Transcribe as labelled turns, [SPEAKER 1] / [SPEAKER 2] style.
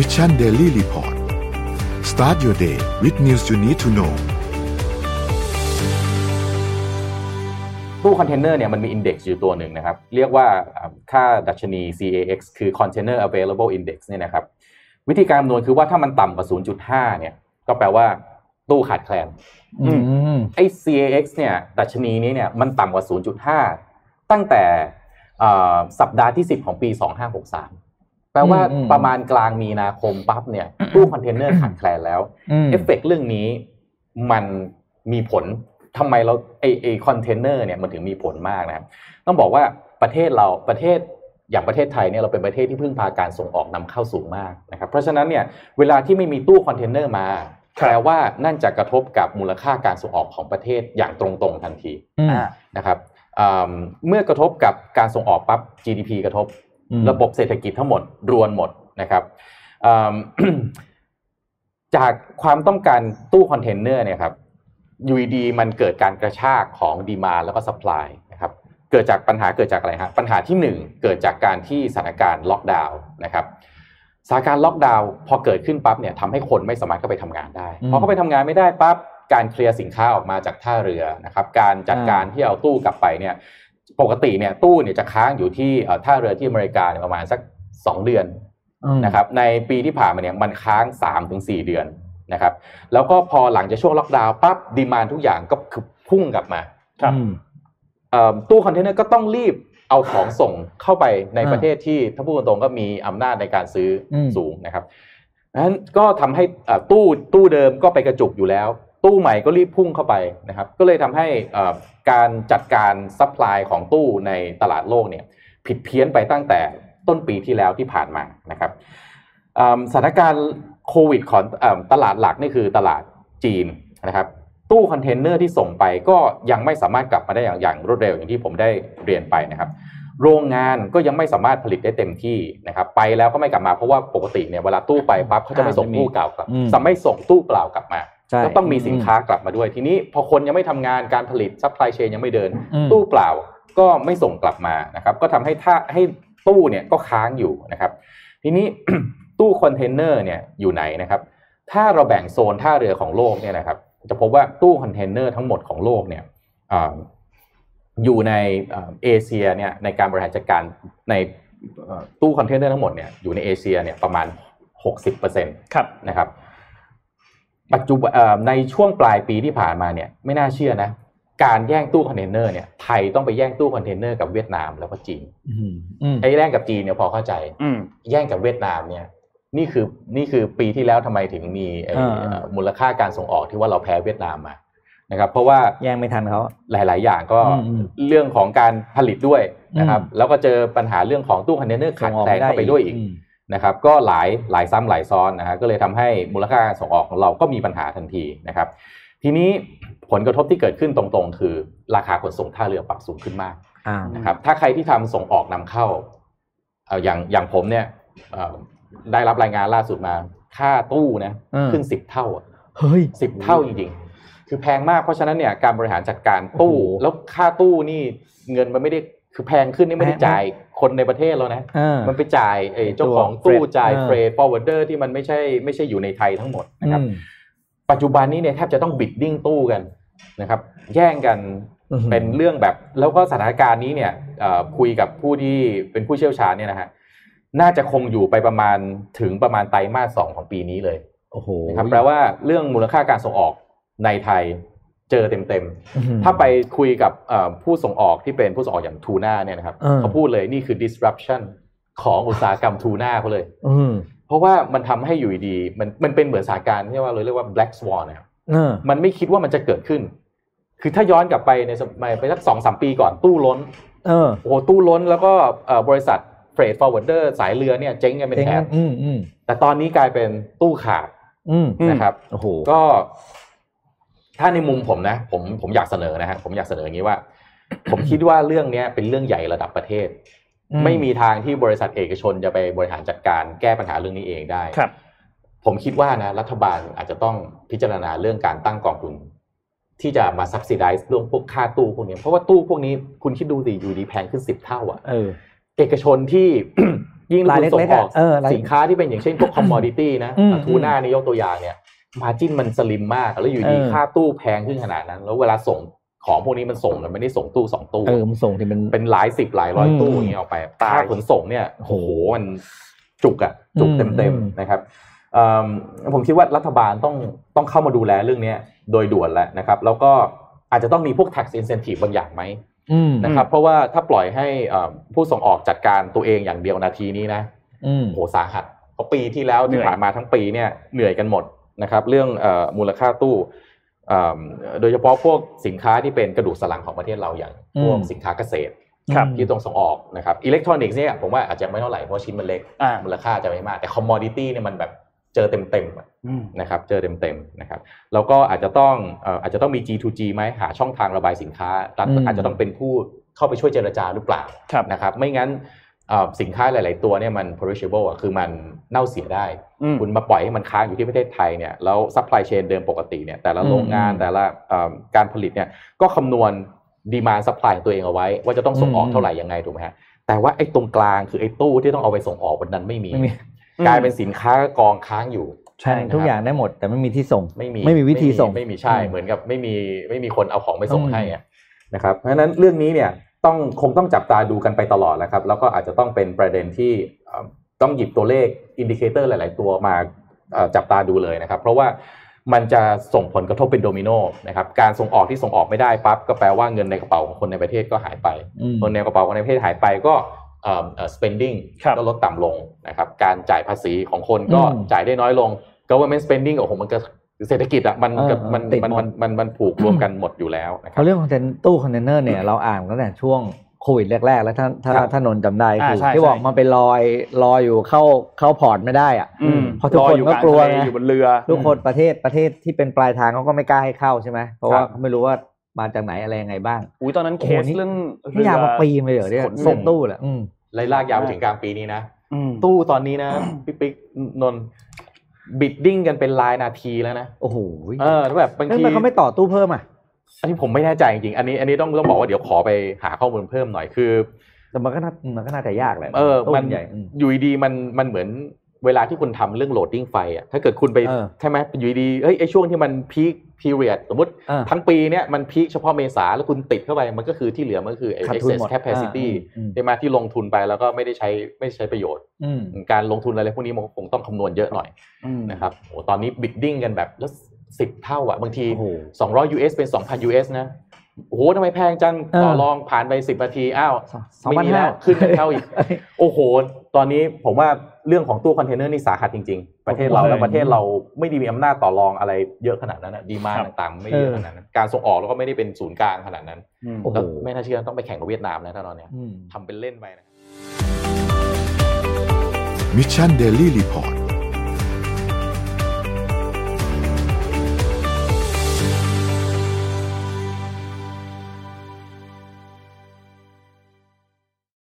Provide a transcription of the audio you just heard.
[SPEAKER 1] Mission Daily Report start your day with news you need to know
[SPEAKER 2] ตู้คอนเทนเนอร์เนี่ยมันมี index อยู่ตัวหนึ่งนะครับ เรียกว่าค่าดัชนี CAX คือ Container Availability Index เนี่ยนะครับ วิธีการคำนวณคือว่าถ้ามันต่ำกว่า 0.5 เนี่ย ก็แปลว่าตู้ขาดแคลนไอ้ CAX เนี่ยดัชนีนี้เนี่ยมันต่ำกว่า 0.5 ตั้งแต่สัปดาห์ที่ 10 ของปี 2563แป ลว่าประมาณกลางมีนาคมปั๊บเนี่ยตู้คอนเทนเนอร์ขาดแคลนแล้วเอฟเฟกเรื่องนี้มันมีผลทำไมเราไอ้ไอ้คอนเทนเนอร์เนี่ยมันถึงมีผลมากนะครับต้องบอกว่าประเทศเราประเทศอย่างประเทศไทยเนี่ยเราเป็นประเทศที่พึ่งพาการส่งออกนำเข้าสูงมากนะครับเพราะฉะนั้นเนี่ยเวลาที่ไม่มีตู้คอนเทนเนอร์มาแปลว่านั่นจะกระทบกับมูลค่าการส่งออกของประเทศอย่างตรงๆทันทีนะครับเมื่อกระทบกับการส่งออกปั๊บ GDP กระทบ ระบบเศรษฐกิจทั้งหมดรวนหมดนะครับจากความต้องการตู้คอนเทนเนอร์เนี่ยครับอยู่ดีๆมันเกิดการกระชากของ demand แล้วก็ supply นะครับเกิดจากปัญหาเกิดจากอะไรฮะปัญหาที่ 1 เกิดจากการที่สถานการณ์ล็อกดาวน์นะครับสถานการณ์ล็อกดาวน์พอเกิดขึ้นปั๊บเนี่ยทำให้คนไม่สามารถเข้าไปทำงานได้พอเข้าไปทำงานไม่ได้ปั๊บการเคลียร์สินค้าออกมาจากท่าเรือนะครับการจัดการที่เอาตู้กลับไปเนี่ย ปกติเนี่ยตู้เนี่ยจะค้างอยู่ที่ท่าเรือที่อเมริกาประมาณสัก 2 เดือนนะครับในปีที่ผ่านมาเนี่ยมันค้าง 3-4 เดือนนะครับ แล้วก็พอหลังจากช่วงล็อกดาวน์ปั๊บ demand ทุกอย่างก็คือพุ่งกลับมาครับตู้คอนเทนเนอร์ก็ต้องรีบเอาของส่งเข้าไปในประเทศที่ถ้าพูดตรงๆก็มีอำนาจในการซื้อสูงนะครับนั้นก็ทำให้ตู้ตู้เดิมก็ไปกระจุกอยู่แล้ว ตู้ใหม่ก็รีบพุ่งเข้าไปนะครับ ก็เลยทำให้การจัดการ supply ของตู้ในตลาดโลกเนี่ยผิดเพี้ยนไปตั้งแต่ต้นปีที่แล้วที่ผ่านมานะครับสถานการณ์โควิดของตลาดหลักนี่คือตลาดจีนนะครับ ตู้คอนเทนเนอร์ที่ส่งไปก็ยังไม่สามารถกลับมาได้อย่างอย่างรวดเร็วอย่างที่ผมได้เรียนไปนะครับ โรงงานก็ยังไม่สามารถผลิตได้เต็มที่นะครับ ไปแล้วก็ไม่กลับมาเพราะว่าปกติเนี่ยเวลาตู้ไปปั๊บเขาจะไม่ส่งตู้เก่ากลับจะไม่ส่งตู้เปล่ากลับมา ก็ต้องมีสินค้ากลับมาด้วย ทีนี้พอคนยังไม่ทำงานการผลิต supply chain ยังไม่เดิน ตู้เปล่าก็ไม่ส่งกลับมานะครับ ก็ทำให้ถ้าให้ตู้เนี่ยก็ค้างอยู่นะครับ ทีนี้ตู้คอนเทนเนอร์เนี่ยอยู่ไหนนะครับ ถ้าเราแบ่งโซนท่าเรือของโลกเนี่ยนะครับ จะพบว่าตู้คอนเทนเนอร์ทั้งหมดของโลกเนี่ยอยู่ในเอเชียเนี่ยในการบริหารจัดการในตู้คอนเทนเนอร์ทั้งหมดเนี่ยอยู่ในเอเชียเนี่ยประมาณ 60%ครับนะครับ ปัจจุบันในช่วงปลายปีที่ผ่านมาเนี่ยไม่น่าเชื่อนะ การแย่งตู้คอนเทนเนอร์เนี่ยไทยต้องไปแย่งตู้คอนเทนเนอร์กับเวียดนามแล้วก็จีนไอ้แย่งกับจีนเนี่ยพอเข้าใจแย่งกับเวียดนามเนี่ย นี่คือนี่คือปีที่แล้วทำไมถึงมีมูลค่าการส่งออกที่ว่าเราแพ้เวียดนามมานะครับเพราะว่า
[SPEAKER 3] แย่งไม่ทันเขา
[SPEAKER 2] หลาย ๆ อย่างก็เรื่องของการผลิตด้วยนะครับ แล้วก็เจอปัญหาเรื่องของตู้คอนเทนเนอร์ขาดแคลนเข้าไปด้วยอีก นะครับก็หลายหลายซ้ำหลายซ้อนนะฮะก็เลยทำให้มูลค่าการส่งออกของเราก็มีปัญหาทันทีนะครับทีนี้ผลกระทบที่เกิดขึ้นตรงๆ คือราคาขนส่งท่าเรือปรับสูงขึ้นมากนะครับถ้าใครที่ทำส่งออกนำเข้าอย่างอย่างผมเนี่ยได้รับรายงานล่าสุดมาค่าตู้นะขึ้นสิบเท่า
[SPEAKER 3] เฮ้ย
[SPEAKER 2] สิบเท่าจริงๆ คือแพงมากเพราะฉะนั้นเนี่ยการบริหารจัดการตู้ แล้วค่าตู้นี่เงินมันไม่ได้ คือแพงขึ้นนี่ไม่ได้จ่ายคนในประเทศแล้วนะ มันไปจ่ายเจ้าของตู้จ่าย freight forwarder ที่มันไม่ใช่ไม่ใช่อยู่ในไทยทั้งหมดนะครับ ปัจจุบันนี้เนี่ยแทบจะต้อง bidding ตู้กันนะครับ แย่งกันเป็นเรื่องแบบแล้วก็สถานการณ์นี้เนี่ยคุยกับผู้ที่เป็นผู้เชี่ยวชาญเนี่ยนะฮะน่าจะคงอยู่ไปประมาณถึงประมาณไตรมาสสองของปีนี้เลย
[SPEAKER 3] โอ้โห
[SPEAKER 2] ครับแปลว่าเรื่องมูลค่าการส่งออกในไทย เจอเต็มๆ ถ้าไปคุยกับผู้ส่งออกที่เป็นผู้ส่งออกอย่างทูน่าเนี่ยนะครับเขาพูดเลยนี่คือ disruption ของอุตสาหกรรมทูน่าเขาเลยเพราะว่ามันทำให้อยู่ดีมันมันเป็นเหมือนสถานการณ์ที่ว่าเราเรียกว่า black swan นะครับมันไม่คิดว่ามันจะเกิดขึ้น คือถ้าย้อนกลับไปในสมัยไปสักสองสามปีก่อนตู้ล้น
[SPEAKER 3] เออ
[SPEAKER 2] โอ้ตู้ล้นแล้วก็บริษัท freight forwarder สายเรือเนี่ยเจ๊งกันเป็นแถบแต่ตอนนี้กลายเป็นตู้ขาดนะครับ
[SPEAKER 3] โอ้โห
[SPEAKER 2] ก็ ถ้าในมุมผมนะ ผมผมอยากเสนอนะฮะผมอยากเสนออย่างนี้ว่า ผมคิดว่าเรื่องนี้เป็นเรื่องใหญ่ระดับประเทศ ไม่มีทางที่บริษัทเอกชนจะไปบริหารจัดการแก้ปัญหาเรื่องนี้เองได้
[SPEAKER 3] ครับ
[SPEAKER 2] ผมคิดว่านะรัฐบาลอาจจะต้องพิจารณาเรื่องการตั้งกองทุนที่จะมาซับซิไดซ์เรื่องพวกค่าตู้พวกนี้เพราะว่าตู้พวกนี้คุณคิดดูสิอยู่ดีแพงขึ้นสิบเท่าอะ
[SPEAKER 3] เออ
[SPEAKER 2] เอกชนที่ยิ่ง
[SPEAKER 3] ราย
[SPEAKER 2] คุณส่ง
[SPEAKER 3] เล็ก
[SPEAKER 2] อ
[SPEAKER 3] ๆ
[SPEAKER 2] อก
[SPEAKER 3] อะเออราย
[SPEAKER 2] สินค้าที่เป็นอย่างเช่นพวกคอมมอดิตี้นะ
[SPEAKER 3] อืม
[SPEAKER 2] ทูน่านี่ยกตัวอย่างเนี่ย มาจิ้นมันสลิมมาก แล้วอยู่ดี
[SPEAKER 3] เออ
[SPEAKER 2] ค่าตู้แพงขึ้นขนาดนั้น แล้วเวลาส่งของพวกนี้มันส่งมันไม่ได้ส่งตู้สองตู้
[SPEAKER 3] เออมันส่งที่มัน
[SPEAKER 2] เป็นหลายสิบหลายร้อย
[SPEAKER 3] อืม
[SPEAKER 2] ตู้อย่างเงี้ยออกไป
[SPEAKER 4] ตาย
[SPEAKER 2] ค่าขนส่งเนี่ยโอ้โหมันจุกอะจุก
[SPEAKER 3] อืม
[SPEAKER 2] เต็ม
[SPEAKER 3] อืม
[SPEAKER 2] ๆนะครับเอิ่มผมคิดว่ารัฐบาลต้องต้องเข้ามาดูแลเรื่องเนี้ยโดยด่วนแล้วนะครับ แล้วก็อาจจะต้องมีพวก tax incentive บางอย่างไหม
[SPEAKER 3] อืม
[SPEAKER 2] นะครับ เพราะว่าถ้าปล่อยให้เอ่อผู้ส่งออกจัดการตัวเองอย่างเดียวนาทีนี้นะ
[SPEAKER 3] อืม
[SPEAKER 2] โหสาหัสเพราะปีที่แล้ว
[SPEAKER 4] เหนื่
[SPEAKER 2] ที่
[SPEAKER 4] อย
[SPEAKER 2] ผ่านมาทั้งปีเนี่ยเหนื่อยกันหมด นะครับเรื่องเอ่อมูลค่าตู้เอิ่มโดยเฉพาะพวกสินค้าที่เป็นกระดูกสันหลังของประเทศเราอย่างพวก
[SPEAKER 3] อืม
[SPEAKER 2] สินค้าเกษตร
[SPEAKER 4] ครับ
[SPEAKER 2] ที่ต้องส่งออกนะครับอิเล็กทรอนิกส์เนี่ยผมว่าอาจจะไม่เท่าไหร่เพราะชิ้นมันเล็ก
[SPEAKER 4] อ่า
[SPEAKER 2] มูลค่าจะไม่มากแต่ commodity เนี่ยมันแบบเจอเต็มๆอะ
[SPEAKER 4] อืม
[SPEAKER 2] นะครับเจอเต็มๆนะครับแล้วก็อาจจะต้องเอ่ออาจจะต้องมี G2G ไหมหาช่องทางระบายสินค้ารัฐ
[SPEAKER 3] อืม
[SPEAKER 2] อาจจะต้องเป็นผู้เข้าไปช่วยเจรจาหรือเปล่า
[SPEAKER 4] ครับ
[SPEAKER 2] นะครับไม่งั้นเอ่อ สินค้าหลาย ๆ ตัวเนี่ยมัน perishable อะคือมันเน่าเสียได้
[SPEAKER 4] อืม
[SPEAKER 2] คุณมาปล่อยให้มันค้างอยู่ที่ประเทศไทยเนี่ยแล้ว supply chain เดิมปกติเนี่ยแต่ละโรงงาน
[SPEAKER 3] อืม
[SPEAKER 2] แต่ละเอ่อการผลิตเนี่ยก็คำนวณดีมา supply ของตัวเองเอาไว้ ว่าจะต้องส่งออก
[SPEAKER 3] อืม
[SPEAKER 2] เท่าไหร่ยังไงถูกไหมฮะแต่ว่าไอ้ตรงกลางคือไอ้ตู้ที่ต้องเอาไปส่งออกวันนั้นไม่มี
[SPEAKER 3] ไม่มี
[SPEAKER 2] กลายเป็นสินค้ากองค้างอยู่
[SPEAKER 3] ใช่ทุกอย่างได้หมดแต่ไม่มีที่ส่ง
[SPEAKER 2] ไม่มี
[SPEAKER 3] ไม่มีวิธีส่ง
[SPEAKER 2] ไม่มีใช่
[SPEAKER 3] อืม
[SPEAKER 2] เหมือนกับไม่มีไม่มีคนเอาของไปส่ง
[SPEAKER 3] อืม
[SPEAKER 2] ให้อะนะครับเพราะฉะนั้นเรื่องนี้เนี่ย ต้องคงต้องจับตาดูกันไปตลอดแล้วครับ แล้วก็อาจจะต้องเป็นประเด็นที่เอ่อต้องหยิบตัวเลข indicator หลาย ๆ ตัวมาเอ่อจับตาดูเลยนะครับ เพราะว่ามันจะส่งผลกระทบเป็นโดมิโนนะครับ การส่งออกที่ส่งออกไม่ได้ปั๊บก็แปลว่าเงินในกระเป๋าของคนในประเทศก็หายไป
[SPEAKER 3] อืม
[SPEAKER 2] เงินในกระเป๋าของในประเทศหายไปก็เอ่อเอ่อ spending
[SPEAKER 4] ครับ
[SPEAKER 2] ก็ลดต่ำลงนะครับ การจ่ายภาษีของคนก็
[SPEAKER 3] อืม
[SPEAKER 2] จ่ายได้น้อยลง government spending โอ้โหมันก็ เศรษฐกิจอะมัน
[SPEAKER 3] เออ
[SPEAKER 2] กับมัน
[SPEAKER 3] ติด
[SPEAKER 2] มัน
[SPEAKER 3] หม
[SPEAKER 2] มันมันมันผูกรวมกันหมดอยู่แล้วนะครับ
[SPEAKER 3] เพ
[SPEAKER 2] ราะ
[SPEAKER 3] เรื่องคอนเทนตู้คอนเทนเนอร์เนี่ยเราอ่านตั้งแต่ช่วงโควิดแรกๆ แล้วถ้าถ้า
[SPEAKER 2] ครับ
[SPEAKER 3] ถ้านนท์จำได้
[SPEAKER 4] อ่า
[SPEAKER 3] คือ
[SPEAKER 4] ใช่
[SPEAKER 3] ที่บอก
[SPEAKER 4] ใช่
[SPEAKER 3] มันไปลอยลอยอยู่เข้าเข้า port ไม่ได้อะ
[SPEAKER 4] อืม
[SPEAKER 3] เพราะทุกคน
[SPEAKER 4] รออยู่
[SPEAKER 3] ก็
[SPEAKER 4] ลาง
[SPEAKER 3] กลัว
[SPEAKER 4] ทะ
[SPEAKER 3] ไง
[SPEAKER 4] อยู่บนเรือ
[SPEAKER 3] ทุกคนประเทศประเทศที่เป็นปลายทางเขาก็ไม่กล้าให้เข้าใช่ไหมเพราะว่า
[SPEAKER 2] ครับ
[SPEAKER 3] เขาไม่รู้ว่ามาจากไหนอะไรยังไงบ้าง
[SPEAKER 4] อุ้ยตอนนั้นเคส
[SPEAKER 3] โอ้โหนี่
[SPEAKER 4] เรื่อง
[SPEAKER 3] นี่ยาวมาปีเลยเหรอเนี่ย
[SPEAKER 4] ขน
[SPEAKER 3] ส่ง
[SPEAKER 4] ส่
[SPEAKER 3] งตู้แหละอืม
[SPEAKER 2] ไล่ลากยาวไปถึงกลางปีนี้นะ
[SPEAKER 4] อืม
[SPEAKER 2] ตู้ตอนนี้นะพี่ปิ๊กนนท์ bidding กันเป็นรายนาทีแล้วนะ
[SPEAKER 3] โอ้โห
[SPEAKER 2] เออแล้วแบบบาง
[SPEAKER 3] แล้ว
[SPEAKER 2] ที
[SPEAKER 3] ทำไมเขาไม่ต่อตู้เพิ่มอะ
[SPEAKER 2] อันนี้ผมไม่แน่ใจจริงๆอันนี้อันนี้ต้องต้องบอกว่าเดี๋ยวขอไปหาข้อมูลเพิ่มหน่อยคือ
[SPEAKER 3] แต่มันก็น่ามันก็น่าจะยากแหละ
[SPEAKER 2] เออ
[SPEAKER 3] ตู้
[SPEAKER 2] มัน
[SPEAKER 3] ใหญ่อืม
[SPEAKER 2] อยู่ดีๆมันมันเหมือนเวลาที่คุณทำเรื่อง loading ไฟอะถ้าเกิดคุณไป
[SPEAKER 3] เออ
[SPEAKER 2] ใช่ไหมอยู่ดีๆเฮ้ยไอช่วงที่มัน peak period สมมติ
[SPEAKER 3] อ่า
[SPEAKER 2] ทั้งปีเนี่ยมัน peak เฉพาะเมษาแล้วคุณติดเข้าไปมันก็คือที่เหลือมันก็คือไอ้
[SPEAKER 3] ขาดทุน
[SPEAKER 2] excess
[SPEAKER 3] หมด
[SPEAKER 2] capacity
[SPEAKER 3] อ่าอืม
[SPEAKER 2] ใช่ไหมที่ลงทุนไปแล้วก็ไม่ได้ใช้ไม่ได้ใช้ประโยชน์
[SPEAKER 3] อืม
[SPEAKER 2] การลงทุนอะไรพวกนี้มันก็คงต้องคำนวณเยอะหน่อย
[SPEAKER 4] อืม
[SPEAKER 2] นะครับโอ้ตอนนี้ bidding กันแบบแล้วสิบเท่าอะบางที
[SPEAKER 3] โอ้โห
[SPEAKER 2] 200 US เป็น 2,000 US นะ โอ้โหทำไมแพงจัง
[SPEAKER 3] เออ
[SPEAKER 2] ต่อรองผ่านไป10นาทีอ้าว
[SPEAKER 3] สองพันไม่
[SPEAKER 2] มีแล้
[SPEAKER 3] ห้า
[SPEAKER 2] ขึ้นเป็นเท่าอีก โอ้โห ตอนนี้ผมว่าเรื่องของตู้คอนเทนเนอร์นี่สาหัสจริง ๆ ประเทศเรา
[SPEAKER 3] โอ้โห
[SPEAKER 2] แล้วประเทศเราไม่ได้มีอำนาจต่อรองอะไรเยอะขนาดนั้นนะดีมา
[SPEAKER 4] ครับ
[SPEAKER 2] ต่างๆ ไม่เยอะ
[SPEAKER 3] เออ
[SPEAKER 2] ขนาดนั้นการส่งออกแล้วก็ไม่ได้เป็นศูนย์กลางขนาดนั้น
[SPEAKER 4] อืม
[SPEAKER 3] โอ้โห
[SPEAKER 2] แล้วไม่น่าเชื่อต้องไปแข่งกับเวียดนามนะถ้าตอนเนี้ย
[SPEAKER 3] อืม
[SPEAKER 2] ทำเป็นเล่นไปนะ
[SPEAKER 1] Mission Daily Report